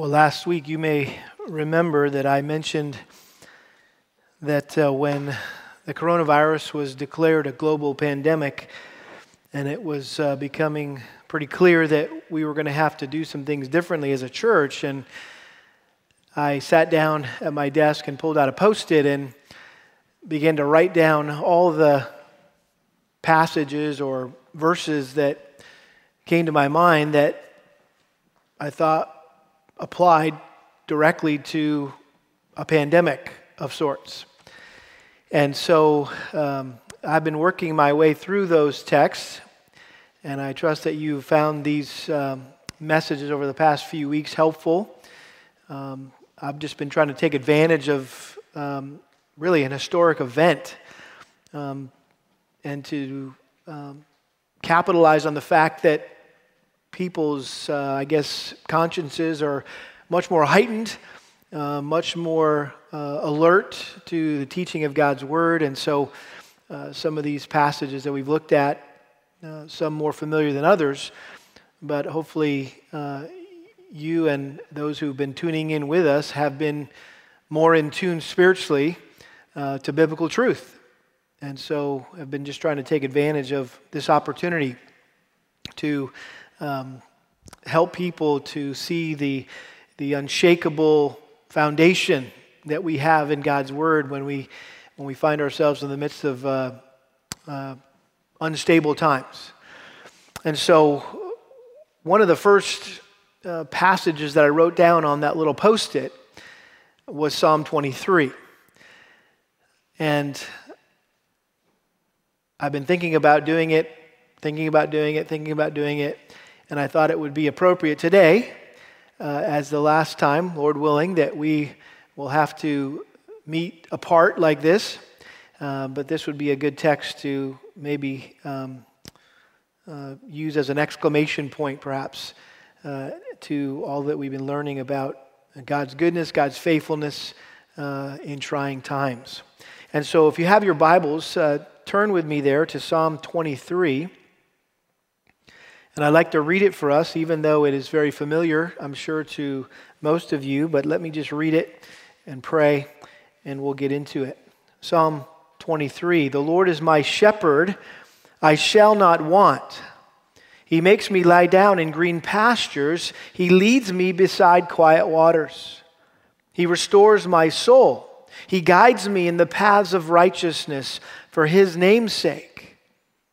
Well, last week you may remember that I mentioned that uh, when the coronavirus was declared a global pandemic and it was uh, becoming pretty clear that we were going to have to do some things differently as a church, and I sat down at my desk and pulled out a post it and began to write down all the passages or verses that came to my mind that I thought applied directly to a pandemic of sorts. And so um, I've been working my way through those texts, and I trust that you've found these um, messages over the past few weeks helpful. Um, I've just been trying to take advantage of um, really an historic event um, and to um, capitalize on the fact that people's, uh, I guess, consciences are much more heightened, uh, much more uh, alert to the teaching of God's Word. And so, uh, some of these passages that we've looked at, uh, some more familiar than others, but hopefully, uh, you and those who've been tuning in with us have been more in tune spiritually to biblical truth. And so, I've been just trying to take advantage of this opportunity to um, help people to see the, the unshakable foundation that we have in God's Word when we, when we find ourselves in the midst of uh, uh, unstable times. And so, one of the first uh, passages that I wrote down on that little post it was Psalm 23. And I've been thinking about doing it, thinking about doing it, thinking about doing it. And I thought it would be appropriate today, uh, as the last time, Lord willing, that we will have to meet apart like this. Uh, but this would be a good text to maybe um, uh, use as an exclamation point, perhaps, uh, to all that we've been learning about God's goodness, God's faithfulness uh, in trying times. And so, if you have your Bibles, uh, turn with me there to Psalm 23. And I'd like to read it for us, even though it is very familiar, I'm sure, to most of you. But let me just read it and pray, and we'll get into it. Psalm 23 The Lord is my shepherd, I shall not want. He makes me lie down in green pastures, He leads me beside quiet waters. He restores my soul. He guides me in the paths of righteousness for His name's sake.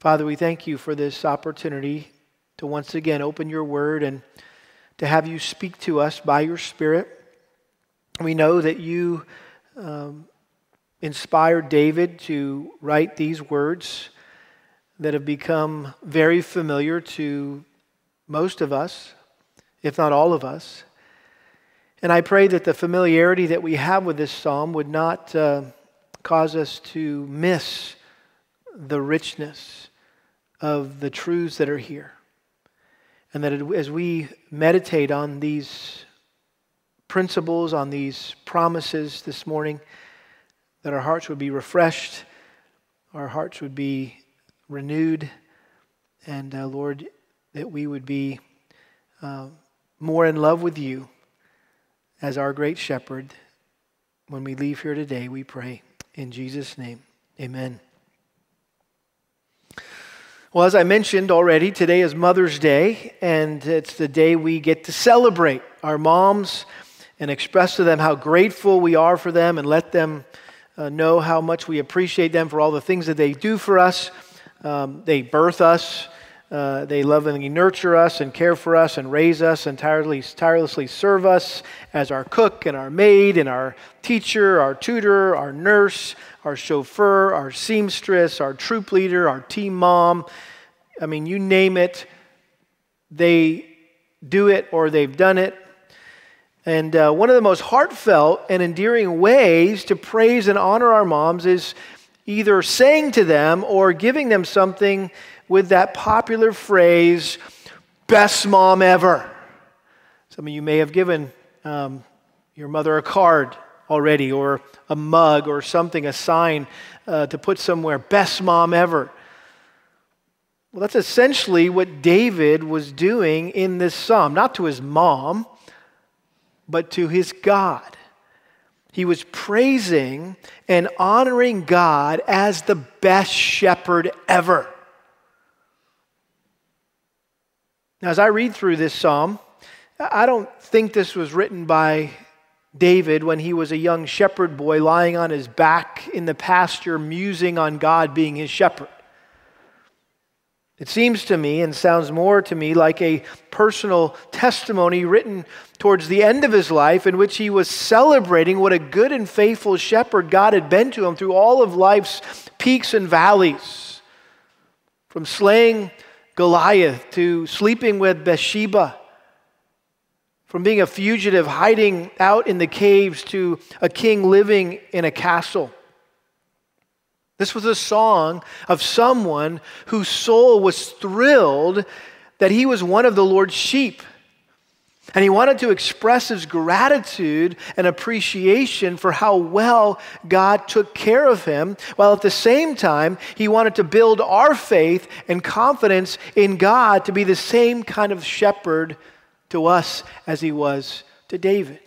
Father, we thank you for this opportunity to once again open your word and to have you speak to us by your Spirit. We know that you um, inspired David to write these words that have become very familiar to most of us, if not all of us. And I pray that the familiarity that we have with this psalm would not uh, cause us to miss the richness of the truths that are here. And that as we meditate on these principles, on these promises this morning, that our hearts would be refreshed, our hearts would be renewed, and uh, Lord, that we would be uh, more in love with you as our great shepherd when we leave here today, we pray. In Jesus' name, amen. Well, as I mentioned already, today is Mother's Day, and it's the day we get to celebrate our moms and express to them how grateful we are for them and let them uh, know how much we appreciate them for all the things that they do for us. Um, they birth us, uh, they lovingly nurture us and care for us and raise us and tirelessly, tirelessly serve us as our cook and our maid and our teacher, our tutor, our nurse, our chauffeur, our seamstress, our troop leader, our team mom. I mean, you name it, they do it or they've done it. And uh, one of the most heartfelt and endearing ways to praise and honor our moms is either saying to them or giving them something with that popular phrase, best mom ever. Some of you may have given um, your mother a card already, or a mug, or something, a sign uh, to put somewhere, best mom ever. Well, that's essentially what David was doing in this psalm, not to his mom, but to his God. He was praising and honoring God as the best shepherd ever. Now, as I read through this psalm, I don't think this was written by David when he was a young shepherd boy lying on his back in the pasture, musing on God being his shepherd. It seems to me and sounds more to me like a personal testimony written towards the end of his life in which he was celebrating what a good and faithful shepherd God had been to him through all of life's peaks and valleys. From slaying Goliath to sleeping with Bathsheba, from being a fugitive hiding out in the caves to a king living in a castle. This was a song of someone whose soul was thrilled that he was one of the Lord's sheep. And he wanted to express his gratitude and appreciation for how well God took care of him, while at the same time, he wanted to build our faith and confidence in God to be the same kind of shepherd to us as he was to David.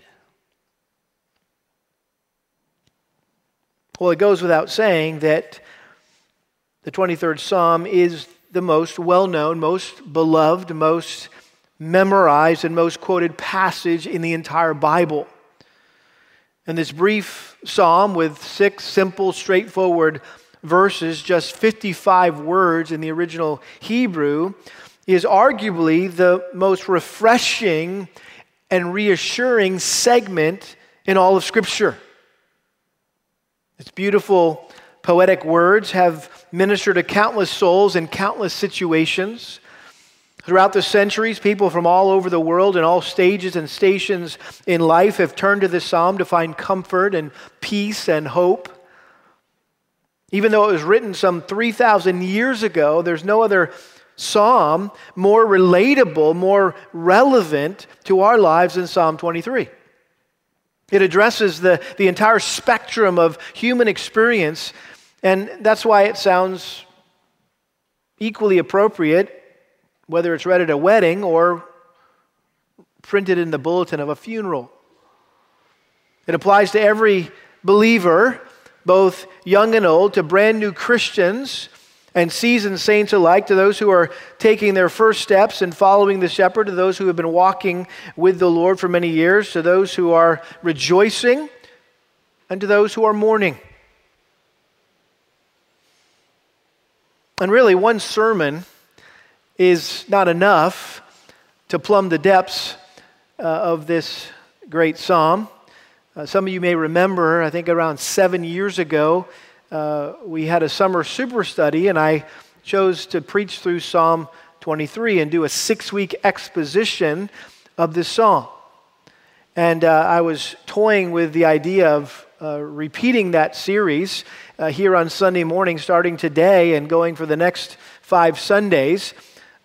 Well, it goes without saying that the 23rd Psalm is the most well known, most beloved, most memorized, and most quoted passage in the entire Bible. And this brief psalm with six simple, straightforward verses, just 55 words in the original Hebrew, is arguably the most refreshing and reassuring segment in all of Scripture. Its beautiful poetic words have ministered to countless souls in countless situations. Throughout the centuries, people from all over the world in all stages and stations in life have turned to this psalm to find comfort and peace and hope. Even though it was written some 3,000 years ago, there's no other psalm more relatable, more relevant to our lives than Psalm 23. It addresses the, the entire spectrum of human experience, and that's why it sounds equally appropriate, whether it's read at a wedding or printed in the bulletin of a funeral. It applies to every believer, both young and old, to brand new Christians and seasoned saints alike, to those who are taking their first steps and following the shepherd, to those who have been walking with the Lord for many years, to those who are rejoicing, and to those who are mourning. And really, one sermon is not enough to plumb the depths uh, of this great psalm. Uh, some of you may remember, I think around seven years ago, uh, we had a summer super study, and I chose to preach through Psalm 23 and do a six week exposition of this psalm. And uh, I was toying with the idea of uh, repeating that series uh, here on Sunday morning, starting today and going for the next five Sundays.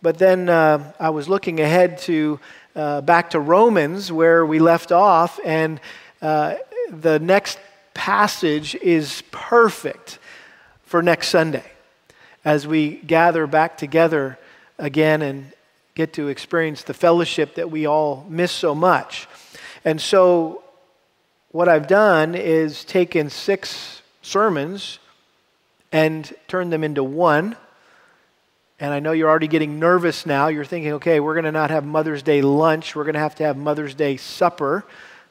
But then uh, I was looking ahead to uh, back to Romans, where we left off, and the next passage is perfect for next Sunday as we gather back together again and get to experience the fellowship that we all miss so much. And so, what I've done is taken six sermons and turned them into one. And I know you're already getting nervous now. You're thinking, okay, we're going to not have Mother's Day lunch. We're going to have to have Mother's Day supper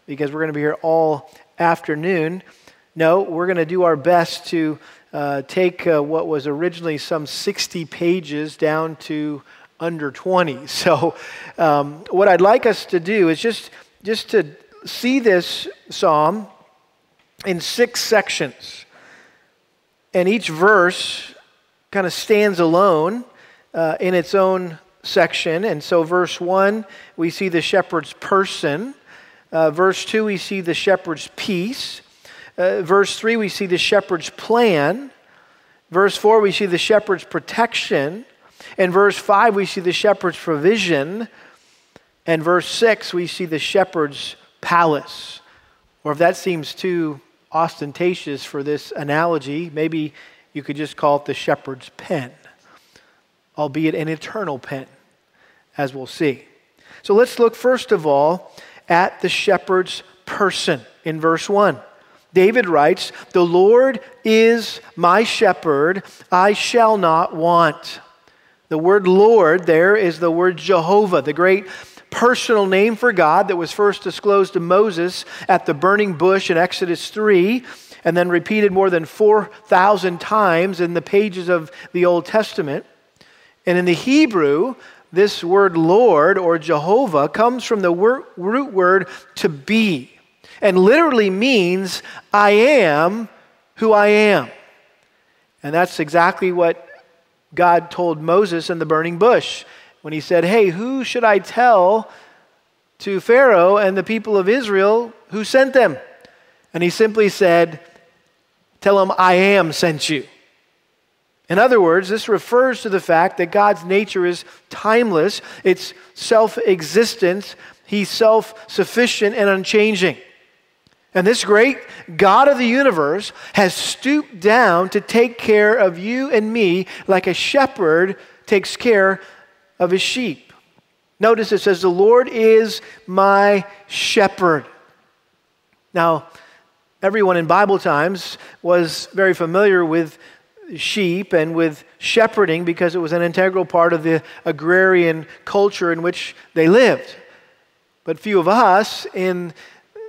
because we're going to be here all afternoon. No, we're going to do our best to uh, take uh, what was originally some 60 pages down to under 20. So, um, what I'd like us to do is just, just to see this psalm in six sections. And each verse kind of stands alone uh, in its own section. And so, verse 1, we see the shepherd's person. Uh, verse 2, we see the shepherd's peace. Uh, verse 3, we see the shepherd's plan. Verse 4, we see the shepherd's protection. In verse 5, we see the shepherd's provision. And verse 6, we see the shepherd's palace. Or if that seems too ostentatious for this analogy, maybe you could just call it the shepherd's pen, albeit an eternal pen, as we'll see. So let's look first of all at the shepherd's person in verse 1. David writes, The Lord is my shepherd, I shall not want. The word Lord there is the word Jehovah, the great personal name for God that was first disclosed to Moses at the burning bush in Exodus 3 and then repeated more than 4,000 times in the pages of the Old Testament. And in the Hebrew, this word Lord or Jehovah comes from the root word to be and literally means I am who I am. And that's exactly what God told Moses in the burning bush when he said, Hey, who should I tell to Pharaoh and the people of Israel who sent them? And he simply said, Tell them I am sent you. In other words, this refers to the fact that God's nature is timeless, it's self existent, He's self sufficient and unchanging. And this great God of the universe has stooped down to take care of you and me like a shepherd takes care of his sheep. Notice it says, The Lord is my shepherd. Now, everyone in Bible times was very familiar with sheep and with shepherding because it was an integral part of the agrarian culture in which they lived. But few of us in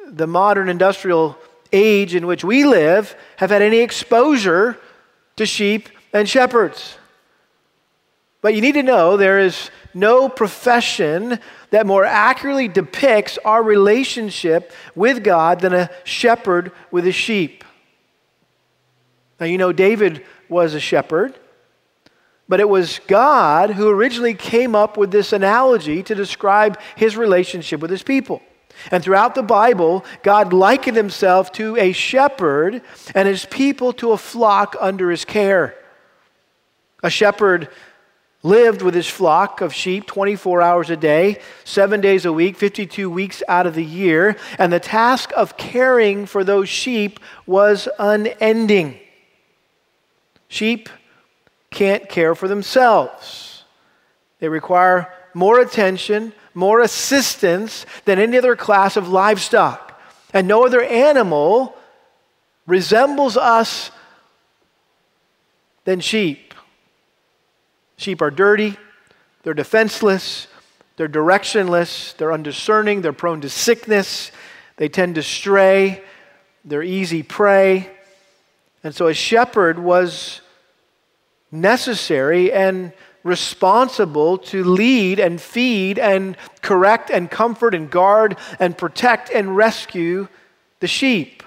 the modern industrial age in which we live have had any exposure to sheep and shepherds. But you need to know there is no profession that more accurately depicts our relationship with God than a shepherd with his sheep. Now, you know, David was a shepherd, but it was God who originally came up with this analogy to describe his relationship with his people. And throughout the Bible, God likened himself to a shepherd and his people to a flock under his care. A shepherd lived with his flock of sheep 24 hours a day, seven days a week, 52 weeks out of the year, and the task of caring for those sheep was unending. Sheep can't care for themselves, they require more attention, more assistance than any other class of livestock. And no other animal resembles us than sheep. Sheep are dirty, they're defenseless, they're directionless, they're undiscerning, they're prone to sickness, they tend to stray, they're easy prey. And so a shepherd was necessary and responsible to lead and feed and correct and comfort and guard and protect and rescue the sheep.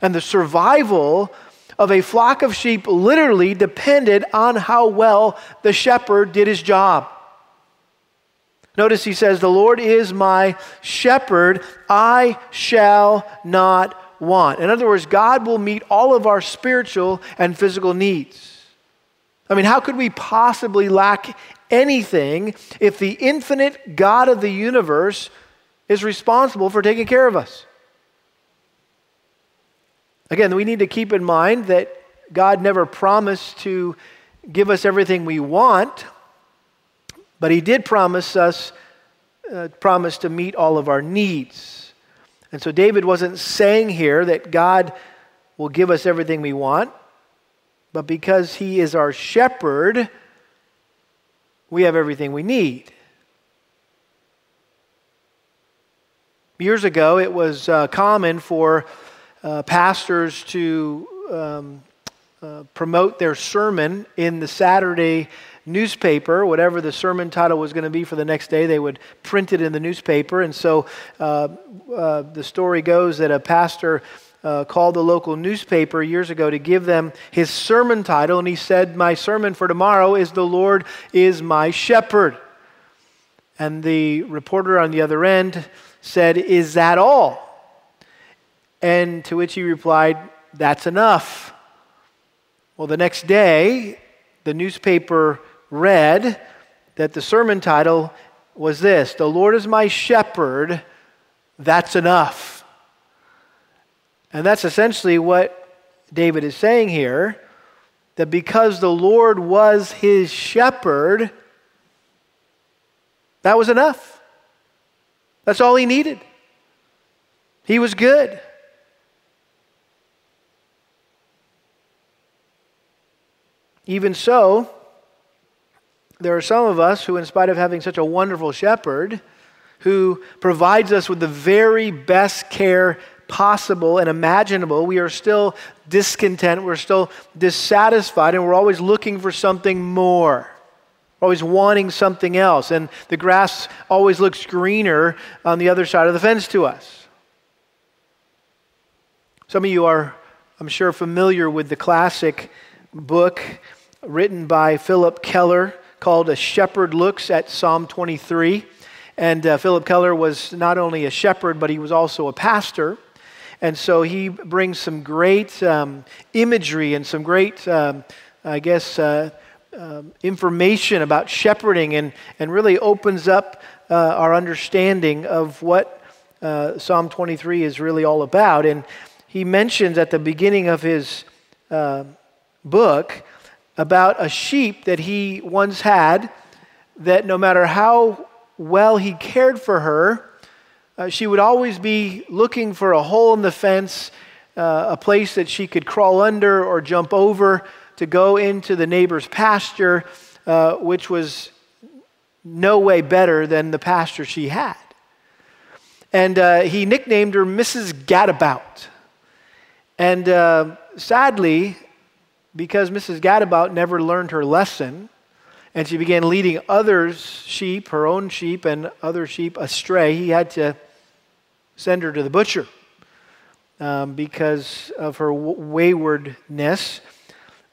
And the survival of a flock of sheep literally depended on how well the shepherd did his job. Notice he says, The Lord is my shepherd, I shall not want. In other words, God will meet all of our spiritual and physical needs. I mean, how could we possibly lack anything if the infinite God of the universe is responsible for taking care of us? Again, we need to keep in mind that God never promised to give us everything we want, but He did promise us, uh, promise to meet all of our needs. And so David wasn't saying here that God will give us everything we want but because He is our shepherd, we have everything we need. Years ago, it was uh, common for uh, pastors to um, uh, promote their sermon in the Saturday newspaper, whatever the sermon title was going to be for the next day, they would print it in the newspaper. And so uh, uh, the story goes that a pastor uh, called the local newspaper years ago to give them his sermon title, and he said, My sermon for tomorrow is The Lord is my shepherd. And the reporter on the other end said, Is that all? And to which he replied, That's enough. Well, the next day, the newspaper read that the sermon title was this The Lord is my shepherd, that's enough. And that's essentially what David is saying here that because the Lord was his shepherd, that was enough. That's all he needed. He was good. Even so, there are some of us who, in spite of having such a wonderful shepherd who provides us with the very best care possible and imaginable, we are still discontent, we're still dissatisfied, and we're always looking for something more. always wanting something else. And the grass always looks greener on the other side of the fence to us. Some of you are, I'm sure, familiar with the classic book written by Phillip Keller called A Shepherd Looks at Psalm 23. And uh, Phillip Keller was not only a shepherd, but he was also a pastor. And so he brings some great um, imagery and some great, um, I guess, uh, uh, information about shepherding and, and really opens up uh, our understanding of what uh, Psalm 23 is really all about. And he mentions at the beginning of his uh, book about a sheep that he once had that no matter how well he cared for her, uh, she would always be looking for a hole in the fence, uh, a place that she could crawl under or jump over to go into the neighbor's pasture, uh, which was no way better than the pasture she had. And uh, he nicknamed her Mrs. Gadabout. And uh, sadly, because Mrs. Gadabout never learned her lesson, and she began leading others' sheep, her own sheep, and other sheep astray, he had to send her to the butcher um, because of her waywardness.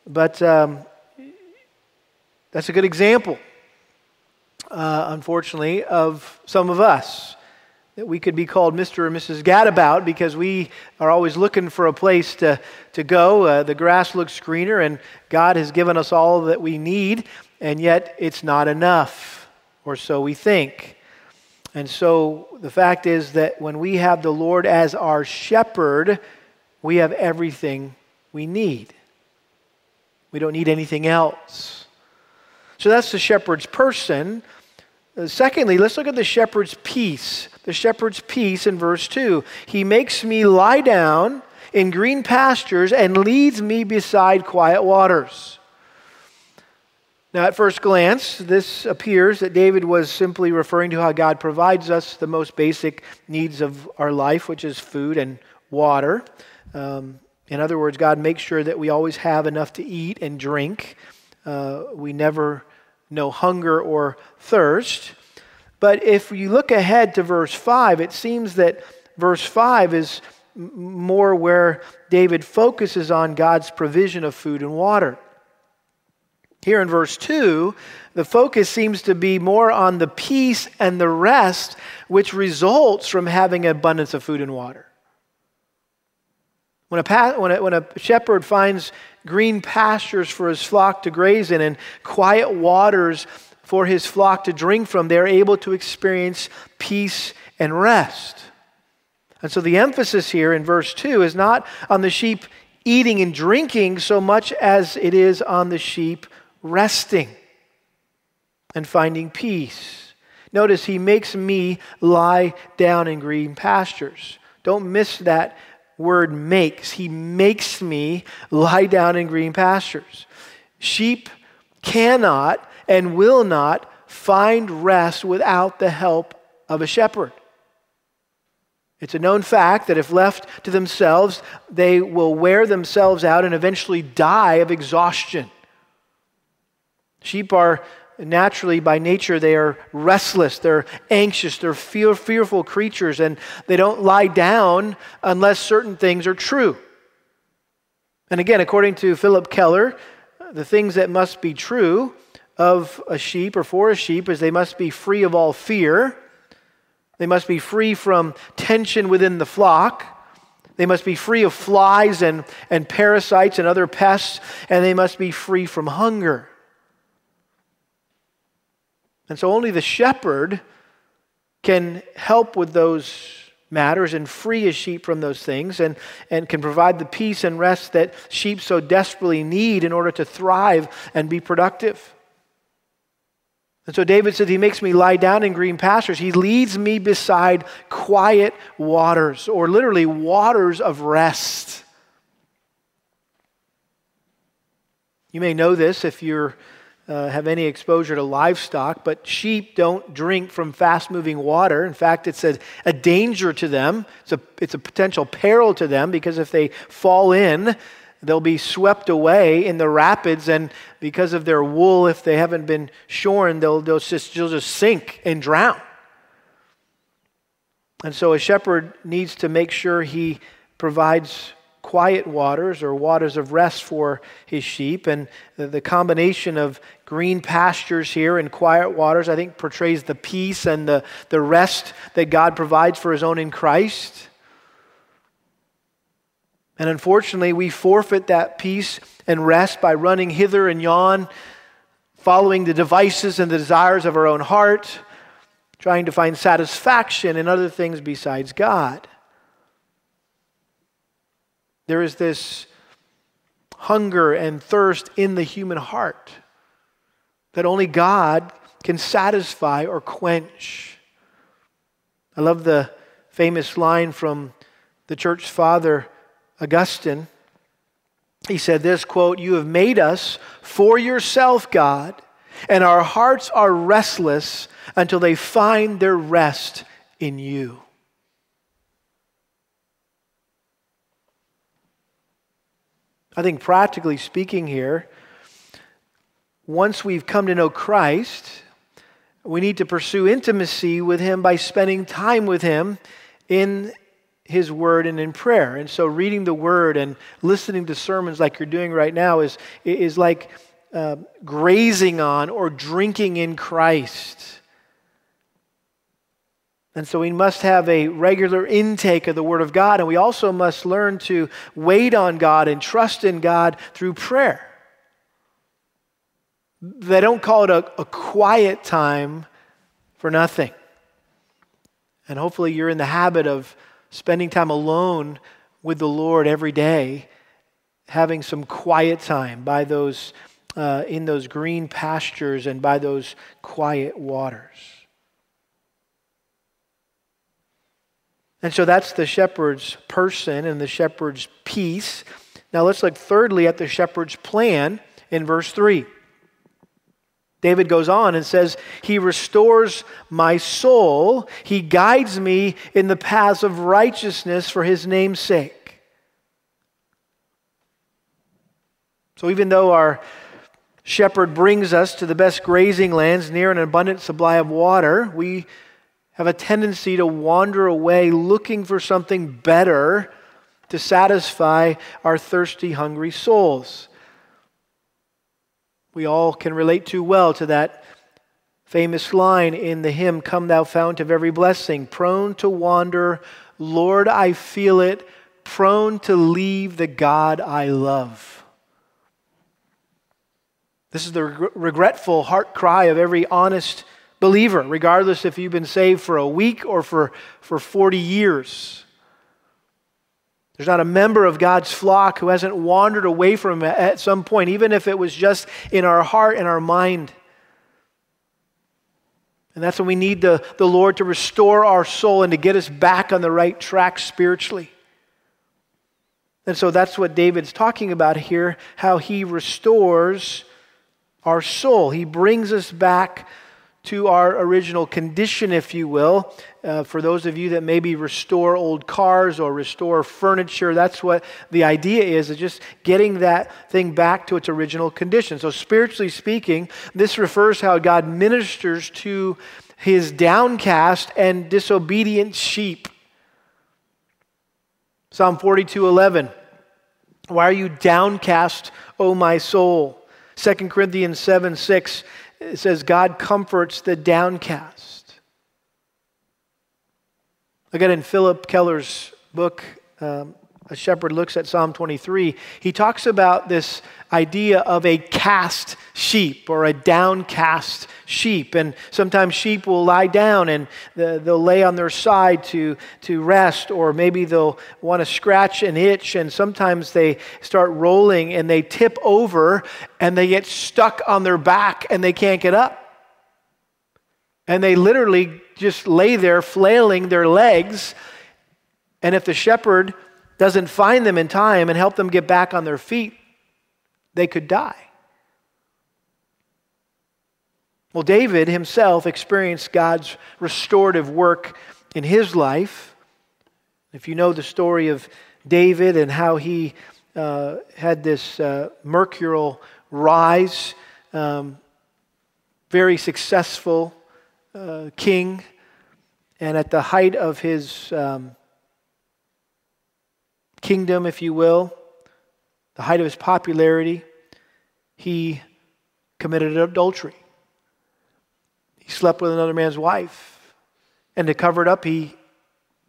But um, that's a good example, uh, unfortunately, of some of us. That we could be called Mr. or Mrs. Gadabout because we are always looking for a place to, to go. Uh, the grass looks greener, and God has given us all that we need, and yet it's not enough, or so we think. And so the fact is that when we have the Lord as our shepherd, we have everything we need. We don't need anything else. So that's the shepherd's person. Uh, secondly, let's look at the shepherd's peace. The shepherd's peace in verse 2. He makes me lie down in green pastures and leads me beside quiet waters. Now, at first glance, this appears that David was simply referring to how God provides us the most basic needs of our life, which is food and water. Um, in other words, God makes sure that we always have enough to eat and drink. Uh, we never know hunger or thirst. But if you look ahead to verse 5, it seems that verse 5 is more where David focuses on God's provision of food and water. Here in verse 2, the focus seems to be more on the peace and the rest which results from having abundance of food and water. When a, when, a, when a shepherd finds green pastures for his flock to graze in and quiet waters for his flock to drink from, they're able to experience peace and rest. And so the emphasis here in verse 2 is not on the sheep eating and drinking so much as it is on the sheep resting and finding peace. Notice he makes me lie down in green pastures. Don't miss that word makes. He makes me lie down in green pastures. Sheep cannot and will not find rest without the help of a shepherd. It's a known fact that if left to themselves, they will wear themselves out and eventually die of exhaustion. Sheep are naturally, by nature, they are restless, they're anxious, they're fear, fearful creatures, and they don't lie down unless certain things are true. And again, according to Phillip Keller, the things that must be true of a sheep or for a sheep is they must be free of all fear, They must be free from tension within the flock. They must be free of flies and, and parasites and other pests, and they must be free from hunger. And so only the shepherd can help with those matters and free his sheep from those things and, and can provide the peace and rest that sheep so desperately need in order to thrive and be productive. And so David says, He makes me lie down in green pastures. He leads me beside quiet waters, or literally waters of rest. You may know this if you uh, have any exposure to livestock, but sheep don't drink from fast moving water. In fact, it's a, a danger to them, it's a, it's a potential peril to them because if they fall in, They'll be swept away in the rapids, and because of their wool, if they haven't been shorn, they'll, they'll, just, they'll just sink and drown. And so a shepherd needs to make sure he provides quiet waters or waters of rest for his sheep. And the, combination of green pastures here and quiet waters, I think, portrays the peace and the, the rest that God provides for his own in Christ. And unfortunately, we forfeit that peace and rest by running hither and yon, following the devices and the desires of our own heart, trying to find satisfaction in other things besides God. There is this hunger and thirst in the human heart that only God can satisfy or quench. I love the famous line from the church father Augustine, he said this quote, You have made us for yourself, God, and our hearts are restless until they find their rest in you. I think, practically speaking, here, once we've come to know Christ, we need to pursue intimacy with Him by spending time with Him in his word and in prayer. And so reading the word and listening to sermons like you're doing right now is, is like uh, grazing on or drinking in Christ. And so we must have a regular intake of the Word of God, and we also must learn to wait on God and trust in God through prayer. They don't call it a, a quiet time for nothing. And hopefully, you're in the habit of spending time alone with the Lord every day, having some quiet time by those uh, in those green pastures and by those quiet waters. And so that's the shepherd's person and the shepherd's peace. Now let's look thirdly at the shepherd's plan in verse 3. David goes on and says, He restores my soul. He guides me in the paths of righteousness for his name's sake. So even though our shepherd brings us to the best grazing lands near an abundant supply of water, we have a tendency to wander away looking for something better to satisfy our thirsty, hungry souls we all can relate too well to that famous line in the hymn, Come Thou Fount of Every Blessing, prone to wander, Lord, I feel it, prone to leave the God I love. This is the regretful heart cry of every honest believer, regardless if you've been saved for a week or for, for 40 years. There's not a member of God's flock who hasn't wandered away from Him at some point, even if it was just in our heart and our mind. And that's when we need the, the Lord to restore our soul and to get us back on the right track spiritually. And so that's what David's talking about here how he restores our soul. He brings us back to our original condition, if you will. Uh, for those of you that maybe restore old cars or restore furniture, that's what the idea is, is just getting that thing back to its original condition. So, spiritually speaking, this refers how God ministers to his downcast and disobedient sheep. Psalm 42 11. Why are you downcast, O my soul? 2 Corinthians 7 6 it says, God comforts the downcast. Again, in Phillip Keller's book, um, A Shepherd Looks at Psalm 23, he talks about this idea of a cast sheep or a downcast sheep. And sometimes sheep will lie down and they'll lay on their side to, to rest, or maybe they'll want to scratch an itch. And sometimes they start rolling and they tip over and they get stuck on their back and they can't get up. And they literally just lay there flailing their legs. And if the shepherd doesn't find them in time and help them get back on their feet, they could die. Well, David himself experienced God's restorative work in his life. If you know the story of David and how he uh, had this uh, mercurial rise, um, very successful uh, king, and at the height of his um, kingdom, if you will, the height of his popularity, he committed adultery. He slept with another man's wife. And to cover it up, he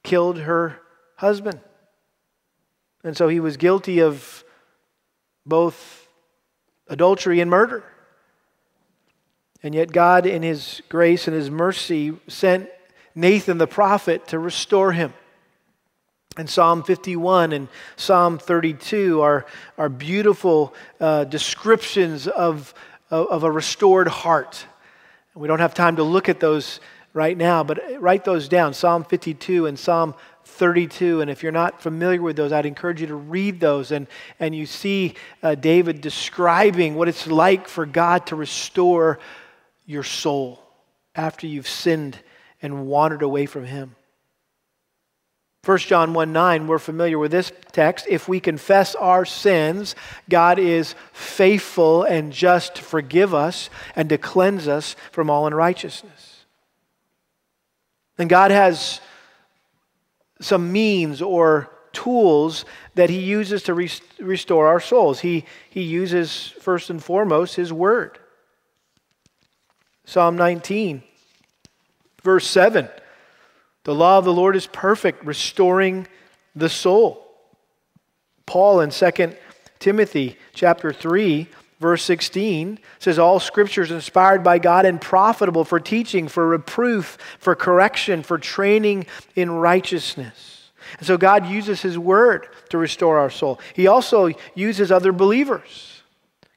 killed her husband. And so he was guilty of both adultery and murder. And yet, God, in His grace and His mercy, sent Nathan the prophet to restore him. And Psalm 51 and Psalm 32 are, are beautiful uh, descriptions of, of, of, a restored heart. We don't have time to look at those right now, but write those down Psalm 52 and Psalm 32. And if you're not familiar with those, I'd encourage you to read those. And, and you see uh, David describing what it's like for God to restore your soul after you've sinned and wandered away from Him. 1 John 1 9, we're familiar with this text. If we confess our sins, God is faithful and just to forgive us and to cleanse us from all unrighteousness. And God has some means or tools that He uses to restore our souls. He, he uses, first and foremost, His Word. Psalm 19, verse 7. The law of the Lord is perfect, restoring the soul. Paul in 2 Timothy chapter 3 verse 16 says all scripture is inspired by God and profitable for teaching, for reproof, for correction, for training in righteousness. And so God uses his word to restore our soul. He also uses other believers.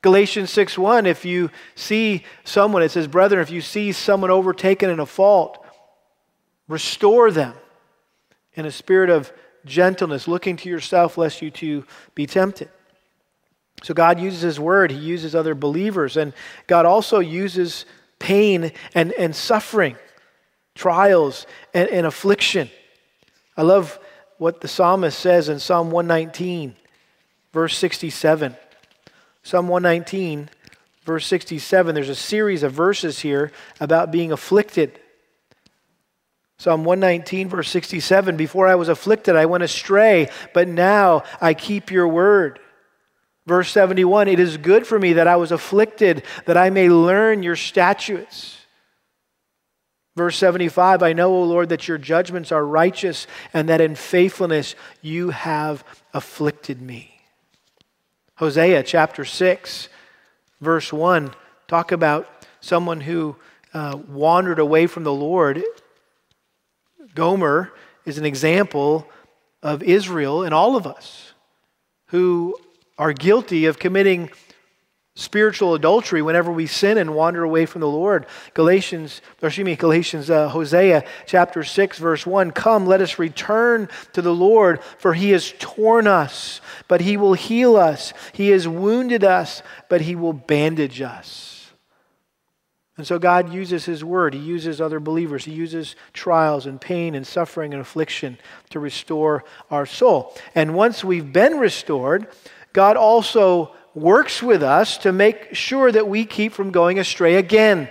Galatians 6:1 if you see someone it says brethren if you see someone overtaken in a fault Restore them in a spirit of gentleness, looking to yourself lest you too be tempted. So God uses His word, He uses other believers, and God also uses pain and, and suffering, trials and, and affliction. I love what the psalmist says in Psalm 119, verse 67. Psalm 119, verse 67, there's a series of verses here about being afflicted. Psalm 119, verse 67 Before I was afflicted, I went astray, but now I keep your word. Verse 71 It is good for me that I was afflicted, that I may learn your statutes. Verse 75 I know, O Lord, that your judgments are righteous, and that in faithfulness you have afflicted me. Hosea chapter 6, verse 1, talk about someone who uh, wandered away from the Lord Gomer is an example of Israel and all of us who are guilty of committing spiritual adultery whenever we sin and wander away from the Lord. Galatians, or excuse me, Galatians, uh, Hosea chapter 6, verse 1 Come, let us return to the Lord, for he has torn us, but he will heal us. He has wounded us, but he will bandage us. And so God uses His Word. He uses other believers. He uses trials and pain and suffering and affliction to restore our soul. And once we've been restored, God also works with us to make sure that we keep from going astray again.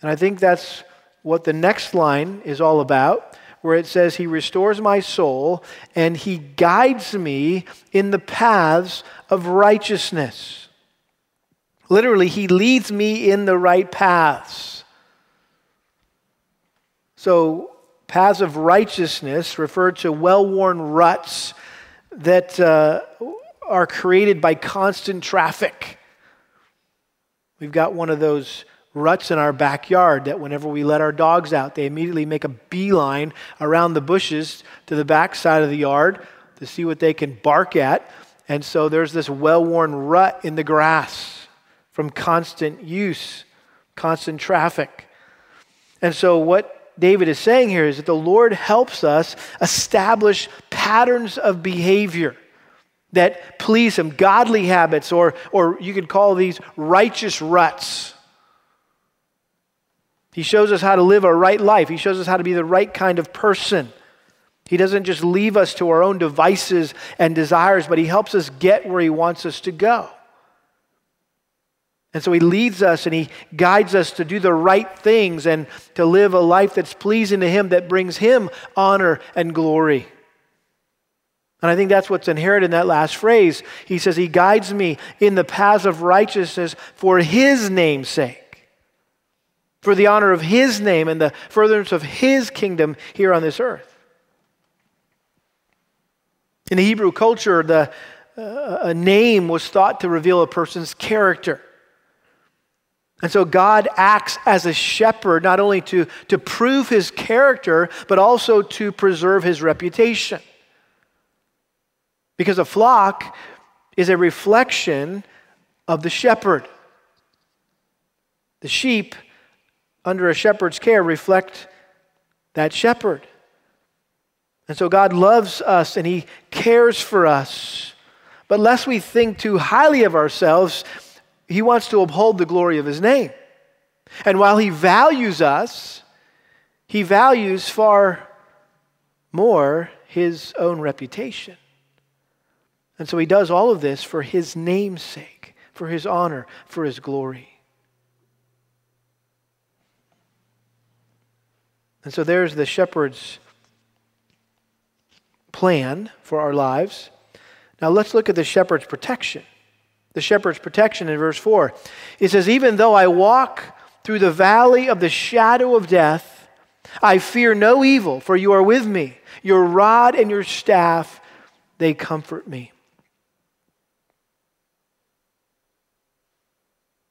And I think that's what the next line is all about, where it says, He restores my soul and He guides me in the paths of righteousness. Literally, He leads me in the right paths. So, paths of righteousness refer to well worn ruts that uh, are created by constant traffic. We've got one of those ruts in our backyard that whenever we let our dogs out, they immediately make a beeline around the bushes to the back side of the yard to see what they can bark at. And so there's this well worn rut in the grass from constant use, constant traffic. And so, what David is saying here is that the Lord helps us establish patterns of behavior that please Him, godly habits, or, or you could call these righteous ruts. He shows us how to live a right life, He shows us how to be the right kind of person. He doesn't just leave us to our own devices and desires, but He helps us get where He wants us to go. And so he leads us and he guides us to do the right things and to live a life that's pleasing to him, that brings him honor and glory. And I think that's what's inherent in that last phrase. He says, He guides me in the paths of righteousness for His name's sake, for the honor of His name and the furtherance of His kingdom here on this earth. In the Hebrew culture, the, uh, a name was thought to reveal a person's character. And so God acts as a shepherd, not only to, to prove his character, but also to preserve his reputation. Because a flock is a reflection of the shepherd. The sheep, under a shepherd's care, reflect that shepherd. And so God loves us and he cares for us. But lest we think too highly of ourselves, he wants to uphold the glory of his name. And while he values us, he values far more his own reputation. And so he does all of this for his name's sake, for his honor, for his glory. And so there's the shepherd's plan for our lives. Now let's look at the shepherd's protection the shepherd's protection in verse 4. It says, Even though I walk through the valley of the shadow of death, I fear no evil, for you are with me. Your rod and your staff, they comfort me.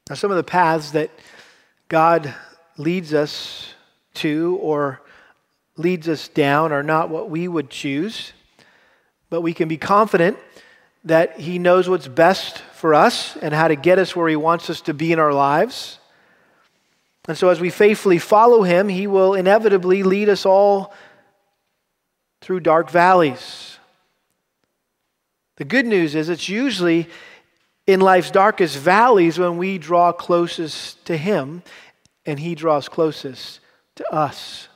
Now, some of the paths that God leads us to or leads us down are not what we would choose, but we can be confident that He knows what's best for us and how to get us where He wants us to be in our lives. And so, as we faithfully follow Him, He will inevitably lead us all through dark valleys. The good news is it's usually in life's darkest valleys when we draw closest to Him and He draws closest to us.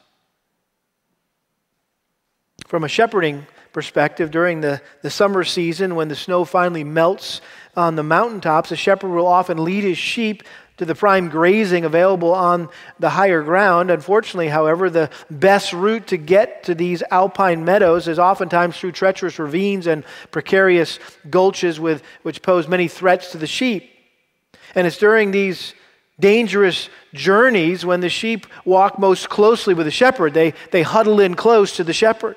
From a shepherding perspective, during the, the summer season when the snow finally melts on the mountaintops, a shepherd will often lead his sheep to the prime grazing available on the higher ground. Unfortunately, however, the best route to get to these alpine meadows is oftentimes through treacherous ravines and precarious gulches with, which pose many threats to the sheep. And it's during these dangerous journeys when the sheep walk most closely with the shepherd. They, they huddle in close to the shepherd.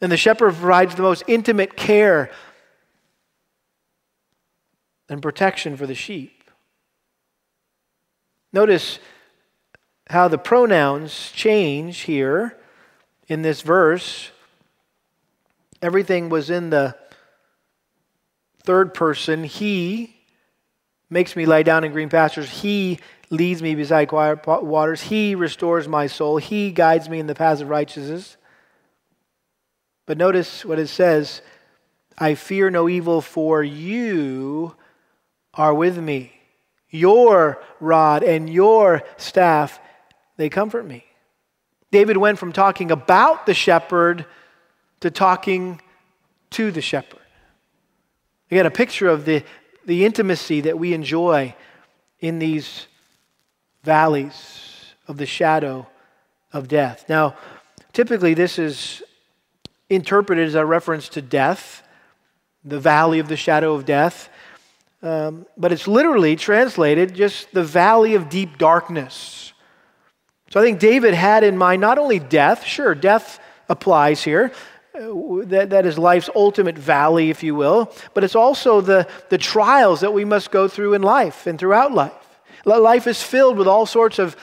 And the shepherd provides the most intimate care and protection for the sheep. Notice how the pronouns change here in this verse. Everything was in the third person. He makes me lie down in green pastures. He leads me beside quiet waters. He restores my soul. He guides me in the paths of righteousness. But notice what it says I fear no evil, for you are with me. Your rod and your staff, they comfort me. David went from talking about the shepherd to talking to the shepherd. Again, a picture of the, the intimacy that we enjoy in these valleys of the shadow of death. Now, typically, this is interpreted as a reference to death, the valley of the shadow of death. Um, but it's literally translated just the valley of deep darkness. So I think David had in mind not only death, sure, death applies here. Uh, that, that is life's ultimate valley, if you will, but it's also the, the trials that we must go through in life and throughout life. Life is filled with all sorts of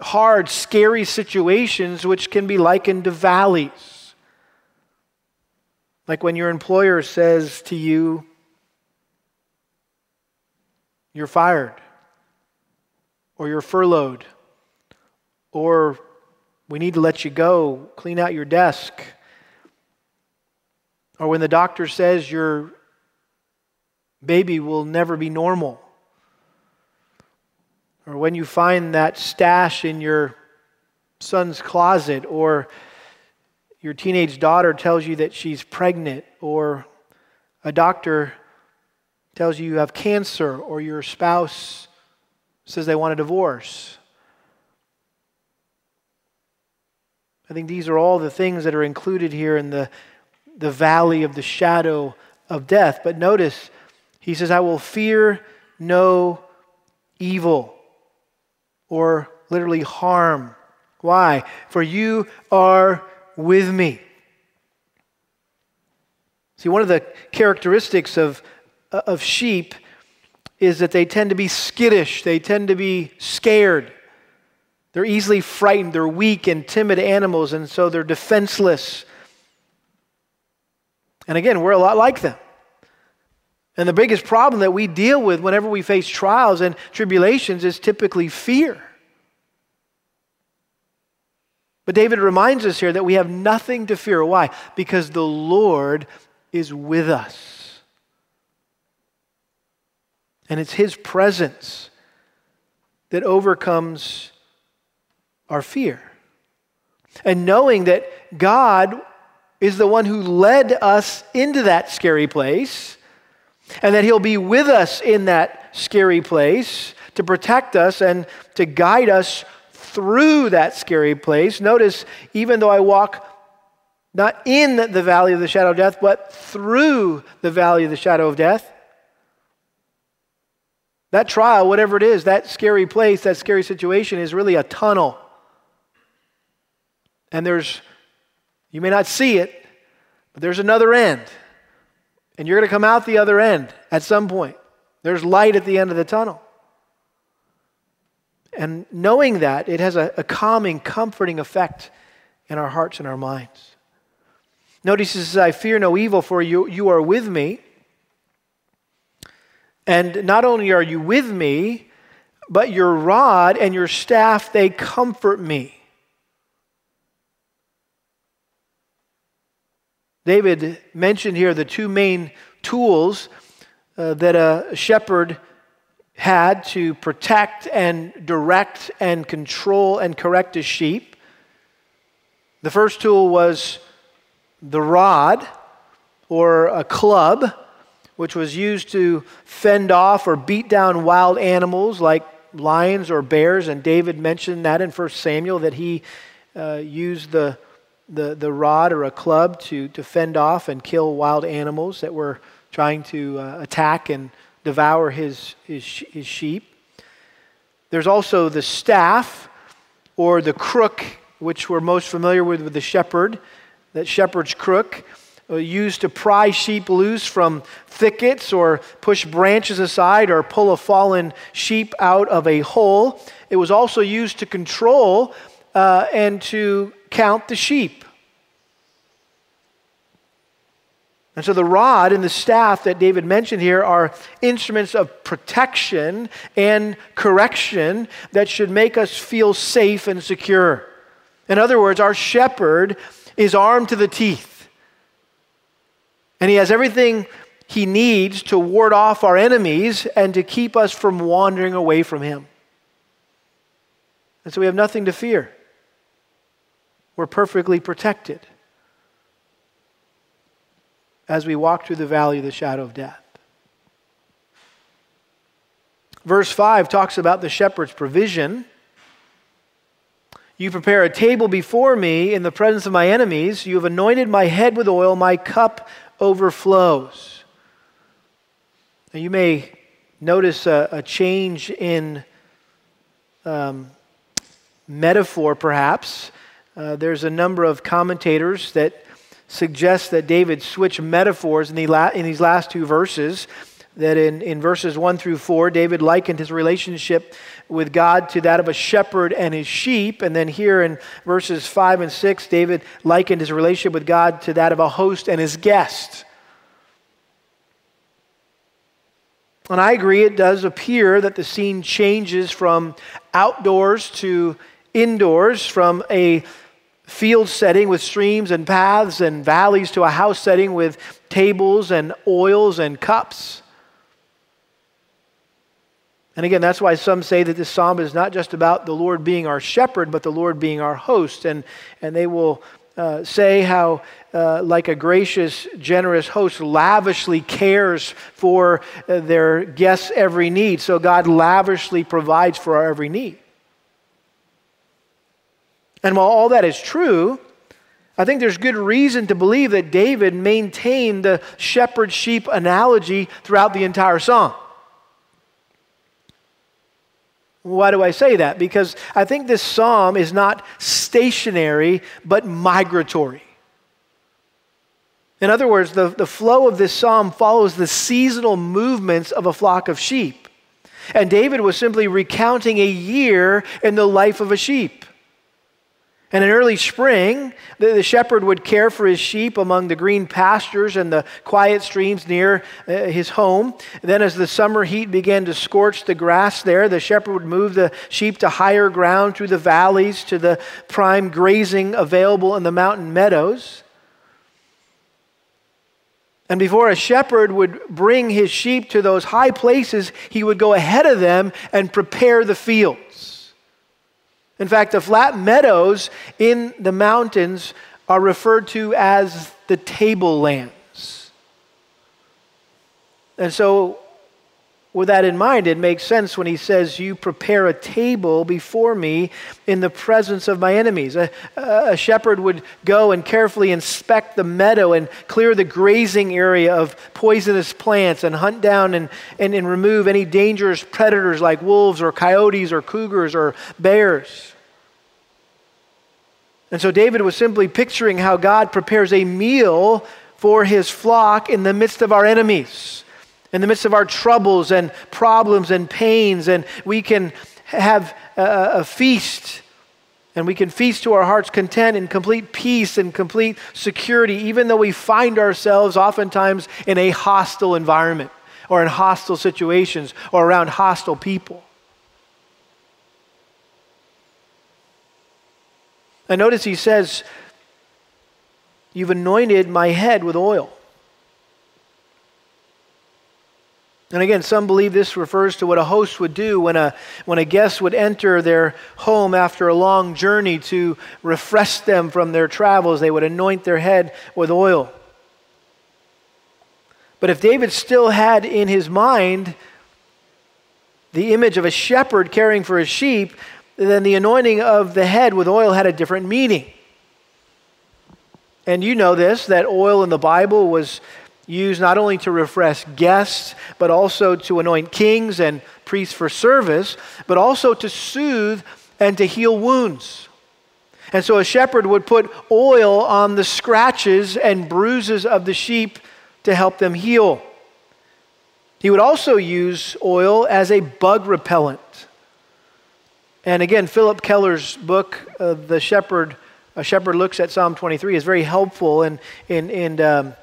hard, scary situations which can be likened to valleys. Like when your employer says to you, You're fired, or you're furloughed, or we need to let you go, clean out your desk. Or when the doctor says your baby will never be normal. Or when you find that stash in your son's closet, or your teenage daughter tells you that she's pregnant, or a doctor tells you you have cancer, or your spouse says they want a divorce. I think these are all the things that are included here in the, the valley of the shadow of death. But notice, he says, I will fear no evil, or literally harm. Why? For you are with me. See, one of the characteristics of, of sheep is that they tend to be skittish, they tend to be scared. They're easily frightened. They're weak and timid animals, and so they're defenseless. And again, we're a lot like them. And the biggest problem that we deal with whenever we face trials and tribulations is typically fear. But David reminds us here that we have nothing to fear. Why? Because the Lord is with us. And it's His presence that overcomes our fear. And knowing that God is the one who led us into that scary place, and that He'll be with us in that scary place to protect us and to guide us through that scary place. Notice, even though I walk not in the valley of the shadow of death, but through the valley of the shadow of death, that trial, whatever it is, that scary place, that scary situation is really a tunnel and there's, you may not see it, but there's another end. And you're going to come out the other end at some point. There's light at the end of the tunnel. And knowing that, it has a, a calming, comforting effect in our hearts and our minds. Notice he says, I fear no evil, for you, you are with me. And not only are you with me, but your rod and your staff, they comfort me. David mentioned here the two main tools uh, that a shepherd had to protect and direct and control and correct his sheep. The first tool was the rod or a club, which was used to fend off or beat down wild animals like lions or bears. And David mentioned that in 1 Samuel that he uh, used the the, the rod or a club to, to fend off and kill wild animals that were trying to uh, attack and devour his, his, his sheep. There's also the staff or the crook, which we're most familiar with with the shepherd, that shepherd's crook, uh, used to pry sheep loose from thickets or push branches aside or pull a fallen sheep out of a hole. It was also used to control uh, and to count the sheep. And so the rod and the staff that David mentioned here are instruments of protection and correction that should make us feel safe and secure. In other words, our shepherd is armed to the teeth. And he has everything he needs to ward off our enemies and to keep us from wandering away from him. And so we have nothing to fear we're perfectly protected as we walk through the valley of the shadow of death. Verse 5 talks about the shepherd's provision. You prepare a table before me in the presence of my enemies. You have anointed my head with oil, my cup overflows. Now you may notice a, a change in um, metaphor, perhaps. Uh, there's a number of commentators that suggest that David switched metaphors in, the la- in these last two verses. That in, in verses 1 through 4, David likened his relationship with God to that of a shepherd and his sheep. And then here in verses 5 and 6, David likened his relationship with God to that of a host and his guest. And I agree, it does appear that the scene changes from outdoors to indoors, from a field setting with streams and paths and valleys to a house setting with tables and oils and cups. And again, that's why some say that this psalm is not just about the Lord being our shepherd, but the Lord being our host. And, and they will uh, say how, uh, like a gracious, generous host, lavishly cares for uh, their guests' every need. So God lavishly provides for our every need. And while all that is true, I think there's good reason to believe that David maintained the shepherd sheep analogy throughout the entire song. Why do I say that? Because I think this psalm is not stationary, but migratory. In other words, the, the flow of this psalm follows the seasonal movements of a flock of sheep. And David was simply recounting a year in the life of a sheep. And in early spring, the, the, shepherd would care for his sheep among the green pastures and the quiet streams near uh, his home. Then, as the summer heat began to scorch the grass there, the shepherd would move the sheep to higher ground through the valleys to the prime grazing available in the mountain meadows. And before a shepherd would bring his sheep to those high places, he would go ahead of them and prepare the field. In fact, the flat meadows in the mountains are referred to as the tablelands. And so, with that in mind, it makes sense when he says, You prepare a table before me in the presence of my enemies. A, a, shepherd would go and carefully inspect the meadow and clear the grazing area of poisonous plants and hunt down and, and, and remove any dangerous predators like wolves or coyotes or cougars or bears. And so David was simply picturing how God prepares a meal for his flock in the midst of our enemies, in the midst of our troubles and problems and pains. And we can have a, a feast and we can feast to our heart's content in complete peace and complete security, even though we find ourselves oftentimes in a hostile environment or in hostile situations or around hostile people. And notice he says, You've anointed my head with oil. And again, some believe this refers to what a host would do when a, when a guest would enter their home after a long journey to refresh them from their travels. They would anoint their head with oil. But if David still had in his mind the image of a shepherd caring for his sheep, then the anointing of the head with oil had a different meaning. And you know this that oil in the Bible was used not only to refresh guests, but also to anoint kings and priests for service, but also to soothe and to heal wounds. And so a shepherd would put oil on the scratches and bruises of the sheep to help them heal. He would also use oil as a bug repellent. And again, Phillip Keller's book, uh, The Shepherd, A Shepherd Looks at Psalm 23, is very helpful in, in, in um,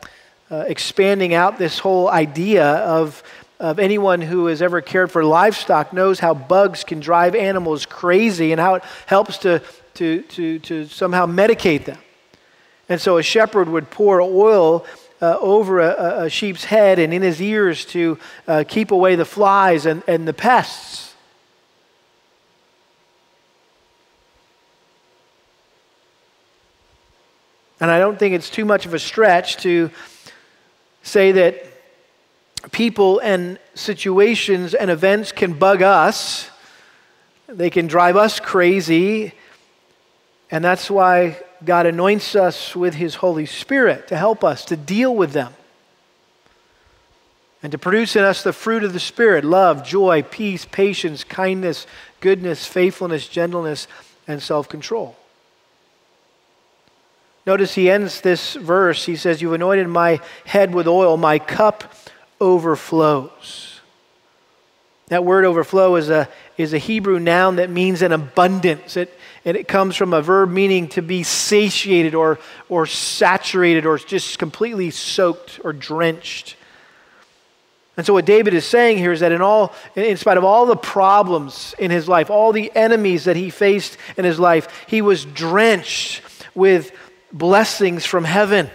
uh, expanding out this whole idea of, of anyone who has ever cared for livestock knows how bugs can drive animals crazy and how it helps to, to, to, to somehow medicate them. And so a shepherd would pour oil uh, over a, a, sheep's head and in his ears to uh, keep away the flies and, and the pests. And I don't think it's too much of a stretch to say that people and situations and events can bug us, they can drive us crazy. And that's why God anoints us with His Holy Spirit to help us to deal with them and to produce in us the fruit of the Spirit love, joy, peace, patience, kindness, goodness, faithfulness, gentleness, and self control. Notice he ends this verse. He says, You've anointed my head with oil, my cup overflows. That word overflow is a, is a Hebrew noun that means an abundance. It, and it comes from a verb meaning to be satiated or, or saturated or just completely soaked or drenched. And so, what David is saying here is that in, all, in spite of all the problems in his life, all the enemies that he faced in his life, he was drenched with blessings from heaven.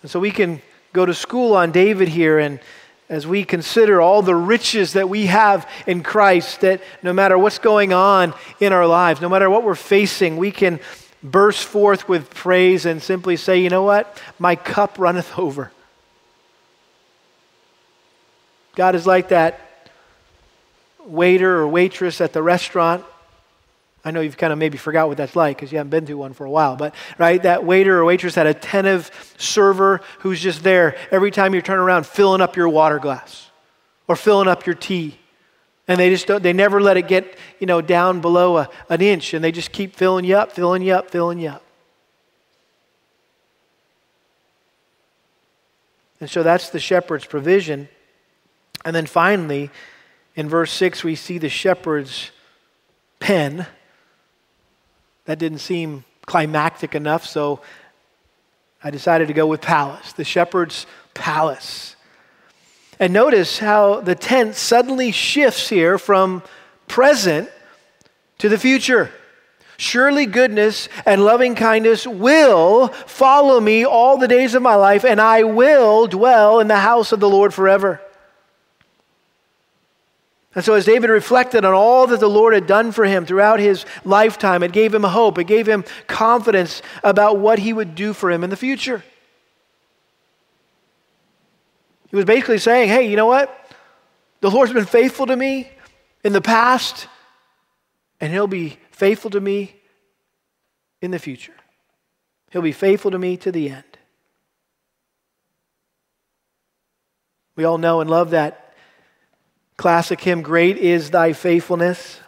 And so, we can go to school on David here and as we consider all the riches that we have in Christ, that no matter what's going on in our lives, no matter what we're facing, we can burst forth with praise and simply say, you know what? My cup runneth over. God is like that waiter or waitress at the restaurant. I know you've kind of maybe forgot what that's like because you haven't been to one for a while, but right, that waiter or waitress, that attentive server who's just there every time you turn around filling up your water glass or filling up your tea and they just don't, they never let it get, you know, down below a, an inch. And they just keep filling you up, filling you up, filling you up. And so that's the shepherd's provision. And then finally, in verse 6, we see the shepherd's pen. That didn't seem climactic enough, so I decided to go with palace, the shepherd's palace. And notice how the tense suddenly shifts here from present to the future. Surely goodness and loving kindness will follow me all the days of my life, and I will dwell in the house of the Lord forever. And so, as David reflected on all that the Lord had done for him throughout his lifetime, it gave him hope, it gave him confidence about what he would do for him in the future. He was basically saying, hey, you know what? The Lord's been faithful to me in the past, and He'll be faithful to me in the future. He'll be faithful to me to the end. We all know and love that classic hymn, Great is Thy Faithfulness.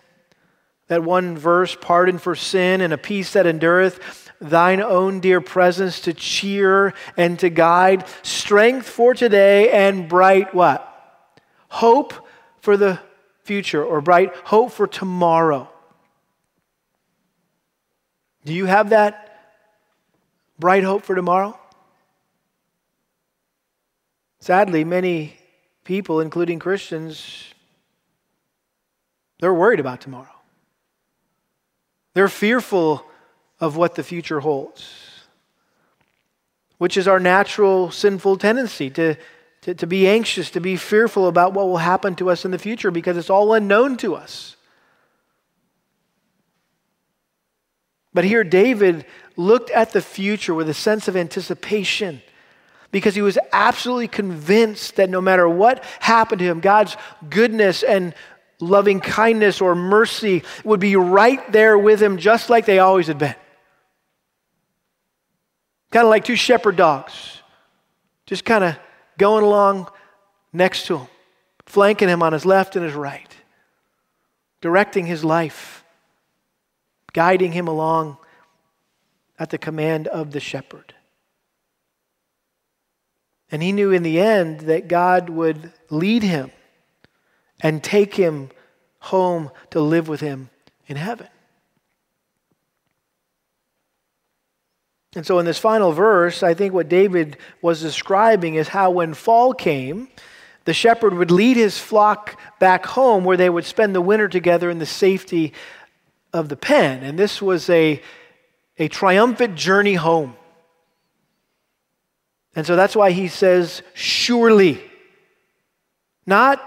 That one verse, pardon for sin and a peace that endureth thine own dear presence to cheer and to guide, strength for today and bright what? Hope for the future or bright hope for tomorrow. Do you have that bright hope for tomorrow? Sadly, many people, including Christians, they're worried about tomorrow. They're fearful of what the future holds, which is our natural sinful tendency to, to, to, be anxious, to be fearful about what will happen to us in the future because it's all unknown to us. But here, David looked at the future with a sense of anticipation because he was absolutely convinced that no matter what happened to him, God's goodness and loving kindness or mercy would be right there with him, just like they always had been. Kind of like two shepherd dogs, just kind of going along next to him, flanking him on his left and his right, directing his life, guiding him along at the command of the shepherd. And he knew in the end that God would lead him and take him home to live with him in heaven. And so, in this final verse, I think what David was describing is how when fall came, the shepherd would lead his flock back home where they would spend the winter together in the safety of the pen. And this was a, a triumphant journey home. And so that's why he says, surely. Not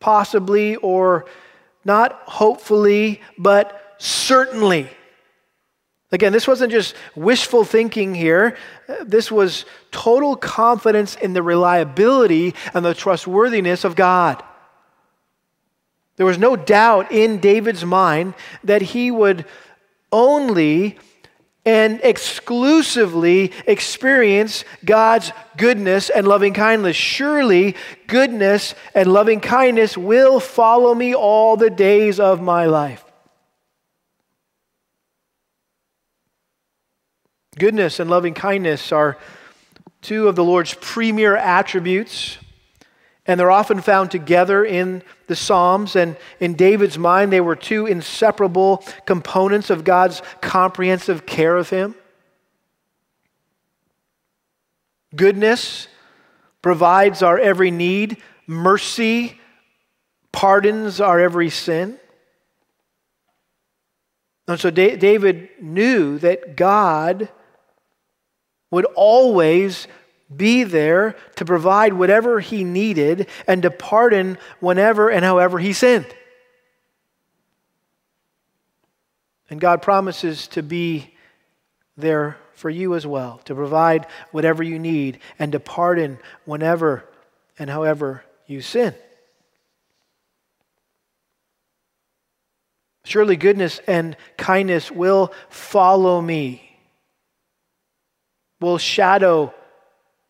possibly or not hopefully, but certainly. Again, this wasn't just wishful thinking here. This was total confidence in the reliability and the trustworthiness of God. There was no doubt in David's mind that he would only and exclusively experience God's goodness and loving kindness. Surely goodness and loving kindness will follow me all the days of my life. Goodness and loving kindness are two of the Lord's premier attributes. And they're often found together in the Psalms. And in David's mind, they were two inseparable components of God's comprehensive care of him. Goodness provides our every need, mercy pardons our every sin. And so David knew that God would always be there to provide whatever he needed and to pardon whenever and however he sinned. And God promises to be there for you as well, to provide whatever you need and to pardon whenever and however you sin. Surely goodness and kindness will follow me, will shadow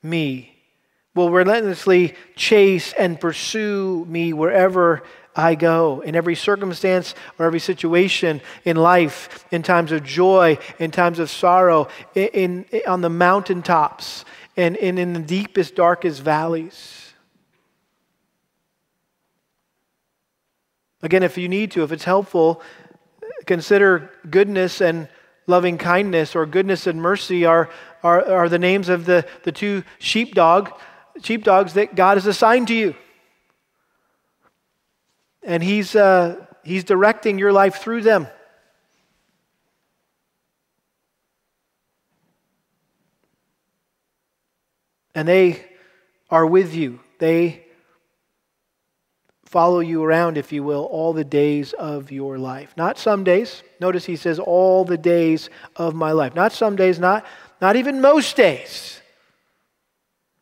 me, will relentlessly chase and pursue me wherever I go, in every circumstance or every situation in life, in times of joy, in times of sorrow, in, in on the mountaintops, and, and in the deepest, darkest valleys. Again, if you need to, if it's helpful, consider goodness and loving kindness or goodness and mercy are, are, are the names of the, the two sheepdog, sheepdogs that God has assigned to you. And he's, uh, he's directing your life through them. And they are with you. They follow you around, if you will, all the days of your life. Not some days. Notice he says, all the days of my life. Not some days, not, not even most days,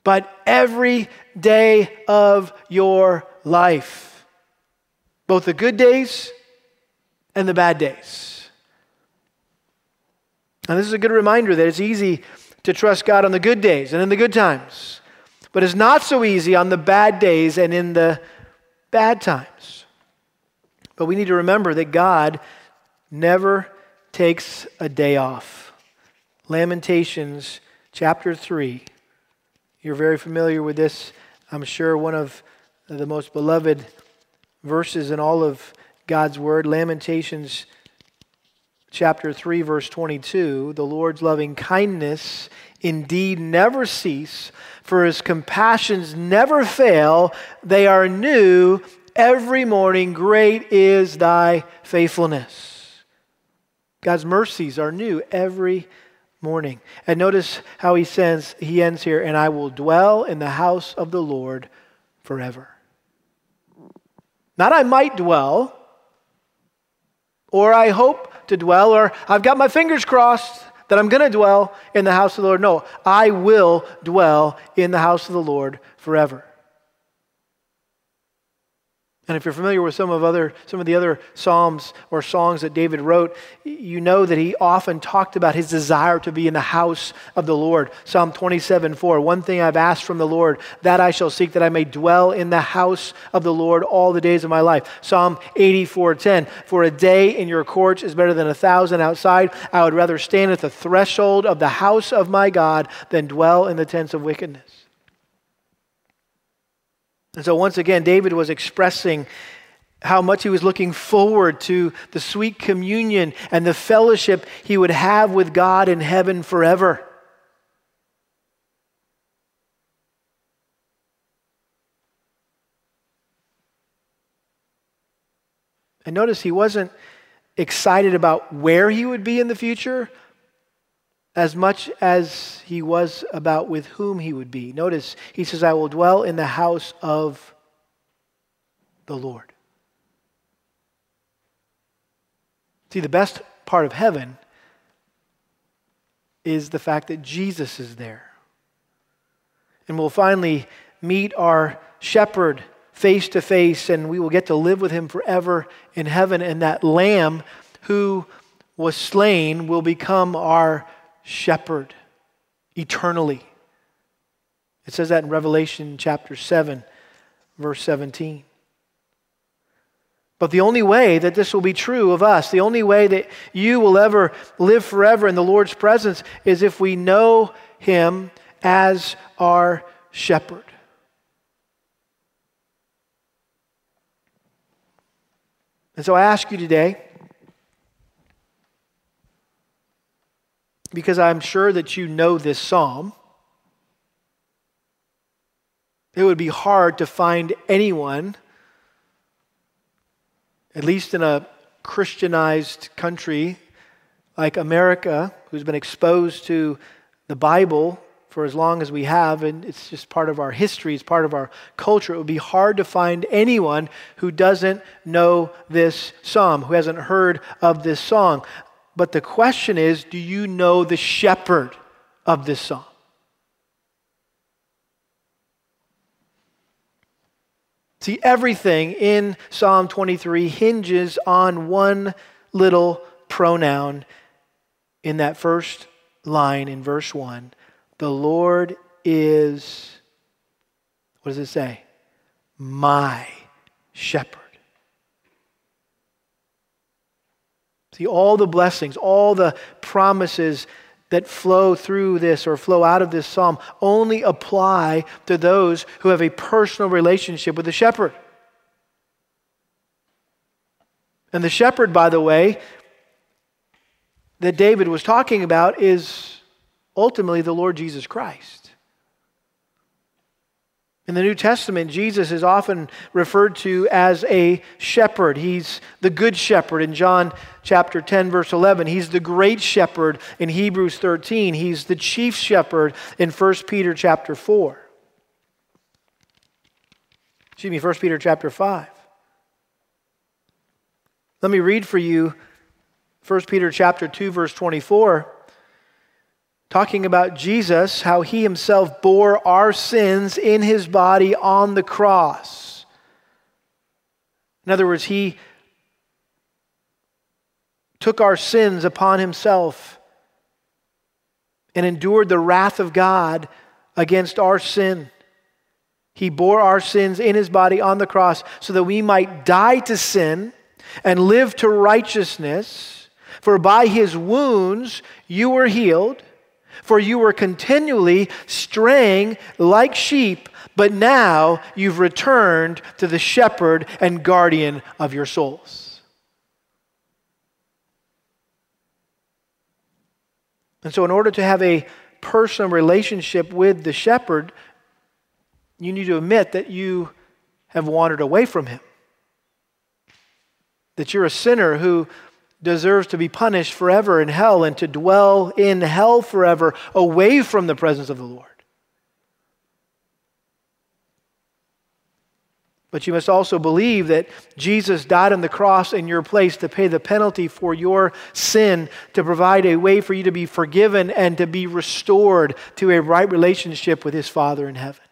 but every day of your life. Both the good days and the bad days. And this is a good reminder that it's easy to trust God on the good days and in the good times, but it's not so easy on the bad days and in the bad times. But we need to remember that God never takes a day off. Lamentations chapter 3. You're very familiar with this. I'm sure one of the most beloved verses in all of God's Word. Lamentations chapter 3, verse 22. The Lord's loving kindness indeed never cease, for his compassions never fail. They are new every morning. Great is thy faithfulness. God's mercies are new every morning. And notice how he says he ends here, and I will dwell in the house of the Lord forever. Not I might dwell, or I hope to dwell, or I've got my fingers crossed that I'm going to dwell in the house of the Lord. No, I will dwell in the house of the Lord forever. And if you're familiar with some of other some of the other psalms or songs that David wrote, you know that he often talked about his desire to be in the house of the Lord. Psalm 27, 4. One thing I've asked from the Lord, that I shall seek, that I may dwell in the house of the Lord all the days of my life. Psalm 84, 10. For a day in your courts is better than a thousand outside. I would rather stand at the threshold of the house of my God than dwell in the tents of wickedness. And so, once again, David was expressing how much he was looking forward to the sweet communion and the fellowship he would have with God in heaven forever. And notice he wasn't excited about where he would be in the future, as much as he was about with whom he would be. Notice he says, I will dwell in the house of the Lord. See, the best part of heaven is the fact that Jesus is there. And we'll finally meet our shepherd face to face, and we will get to live with him forever in heaven. And that lamb who was slain will become our shepherd eternally. It says that in Revelation chapter 7, verse 17. But the only way that this will be true of us, the only way that you will ever live forever in the Lord's presence is if we know Him as our shepherd. And so I ask you today, because I'm sure that you know this psalm, it would be hard to find anyone, at least in a Christianized country like America, who's been exposed to the Bible for as long as we have, and it's just part of our history, it's part of our culture. It would be hard to find anyone who doesn't know this psalm, who hasn't heard of this song. But the question is do you know the shepherd of this psalm? See, everything in Psalm 23 hinges on one little pronoun in that first line in verse 1 the Lord is, what does it say? My shepherd. See, all the blessings, all the promises that flow through this or flow out of this psalm only apply to those who have a personal relationship with the shepherd. And the shepherd, by the way, that David was talking about is ultimately the Lord Jesus Christ. In the New Testament, Jesus is often referred to as a shepherd. He's the good shepherd in John chapter 10, verse 11. He's the great shepherd in Hebrews 13. He's the chief shepherd in 1 Peter chapter 4. Excuse me, 1 Peter chapter 5. Let me read for you 1 Peter chapter 2, verse 24 talking about Jesus, how he himself bore our sins in his body on the cross. In other words, he took our sins upon himself and endured the wrath of God against our sin. He bore our sins in his body on the cross so that we might die to sin and live to righteousness. For by his wounds you were healed. For you were continually straying like sheep, but now you've returned to the shepherd and guardian of your souls. And so, in order to have a personal relationship with the shepherd, you need to admit that you have wandered away from him. That you're a sinner who deserves to be punished forever in hell and to dwell in hell forever away from the presence of the Lord. But you must also believe that Jesus died on the cross in your place to pay the penalty for your sin, to provide a way for you to be forgiven and to be restored to a right relationship with His Father in heaven.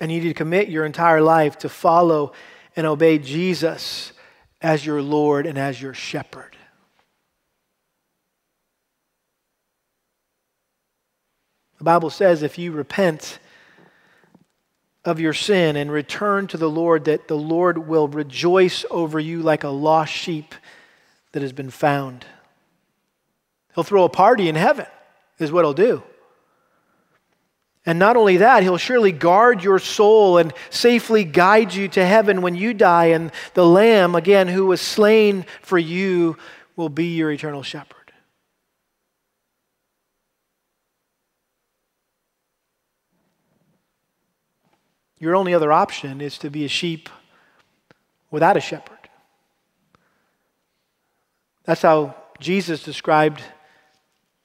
And you need to commit your entire life to follow and obey Jesus as your Lord and as your shepherd. The Bible says if you repent of your sin and return to the Lord, that the Lord will rejoice over you like a lost sheep that has been found. He'll throw a party in heaven, is what he'll do. And not only that, he'll surely guard your soul and safely guide you to heaven when you die. And the Lamb, again, who was slain for you, will be your eternal shepherd. Your only other option is to be a sheep without a shepherd. That's how Jesus described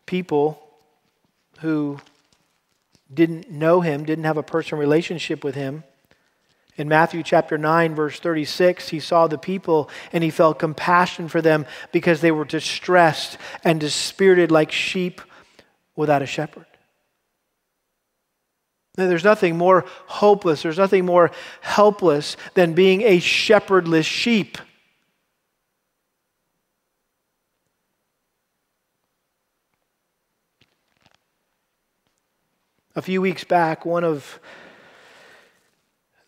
people who didn't know him, didn't have a personal relationship with him. In Matthew chapter 9, verse 36, he saw the people and he felt compassion for them because they were distressed and dispirited like sheep without a shepherd. There's nothing more hopeless, there's nothing more helpless than being a shepherdless sheep. A few weeks back, one of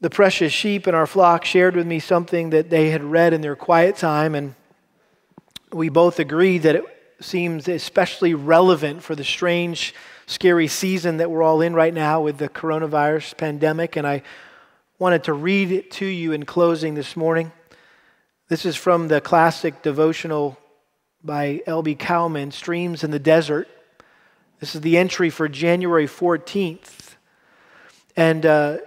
the precious sheep in our flock shared with me something that they had read in their quiet time, and we both agreed that it seems especially relevant for the strange, scary season that we're all in right now with the coronavirus pandemic. And I wanted to read it to you in closing this morning. This is from the classic devotional by L.B. Cowman, Streams in the Desert. This is the entry for January 14th. And uh,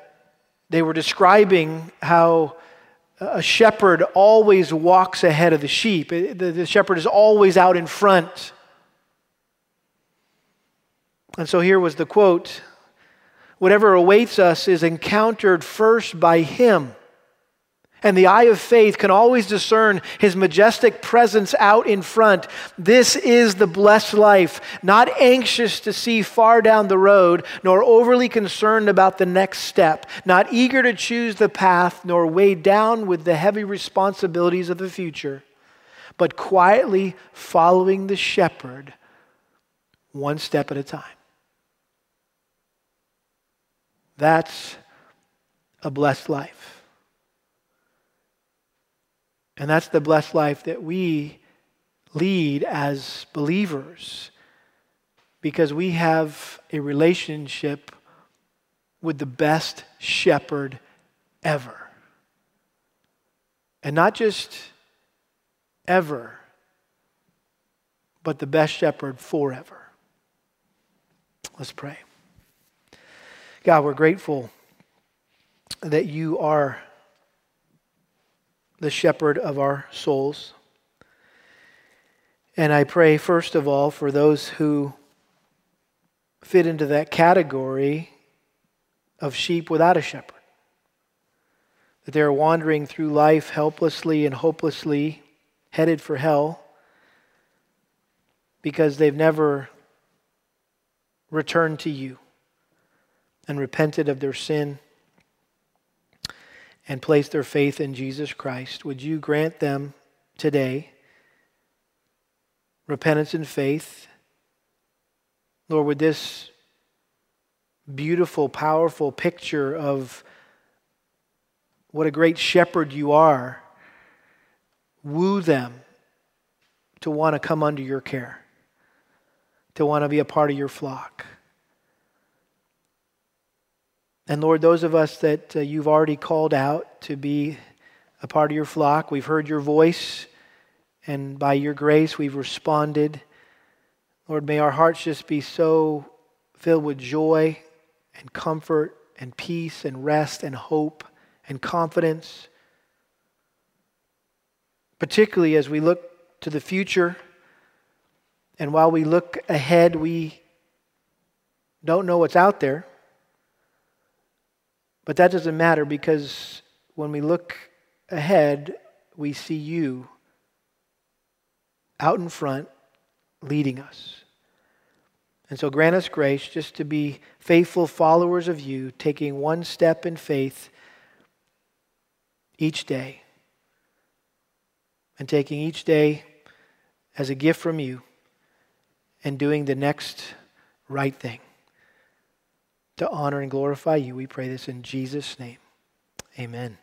they were describing how a shepherd always walks ahead of the sheep, the, the shepherd is always out in front. And so here was the quote Whatever awaits us is encountered first by him. And the eye of faith can always discern his majestic presence out in front. This is the blessed life, not anxious to see far down the road, nor overly concerned about the next step, not eager to choose the path, nor weighed down with the heavy responsibilities of the future, but quietly following the shepherd one step at a time. That's a blessed life. And that's the blessed life that we lead as believers because we have a relationship with the best shepherd ever. And not just ever, but the best shepherd forever. Let's pray. God, we're grateful that you are the shepherd of our souls. And I pray, first of all, for those who fit into that category of sheep without a shepherd. That they're wandering through life helplessly and hopelessly, headed for hell, because they've never returned to you and repented of their sin and place their faith in Jesus Christ, would you grant them today repentance and faith? Lord, would this beautiful, powerful picture of what a great shepherd you are woo them to want to come under your care, to want to be a part of your flock? And Lord, those of us that uh, you've already called out to be a part of your flock, we've heard your voice, and by your grace we've responded. Lord, may our hearts just be so filled with joy and comfort and peace and rest and hope and confidence. Particularly as we look to the future, and while we look ahead, we don't know what's out there. But that doesn't matter because when we look ahead, we see you out in front leading us. And so grant us grace just to be faithful followers of you, taking one step in faith each day, and taking each day as a gift from you, and doing the next right thing to honor and glorify you. We pray this in Jesus' name. Amen.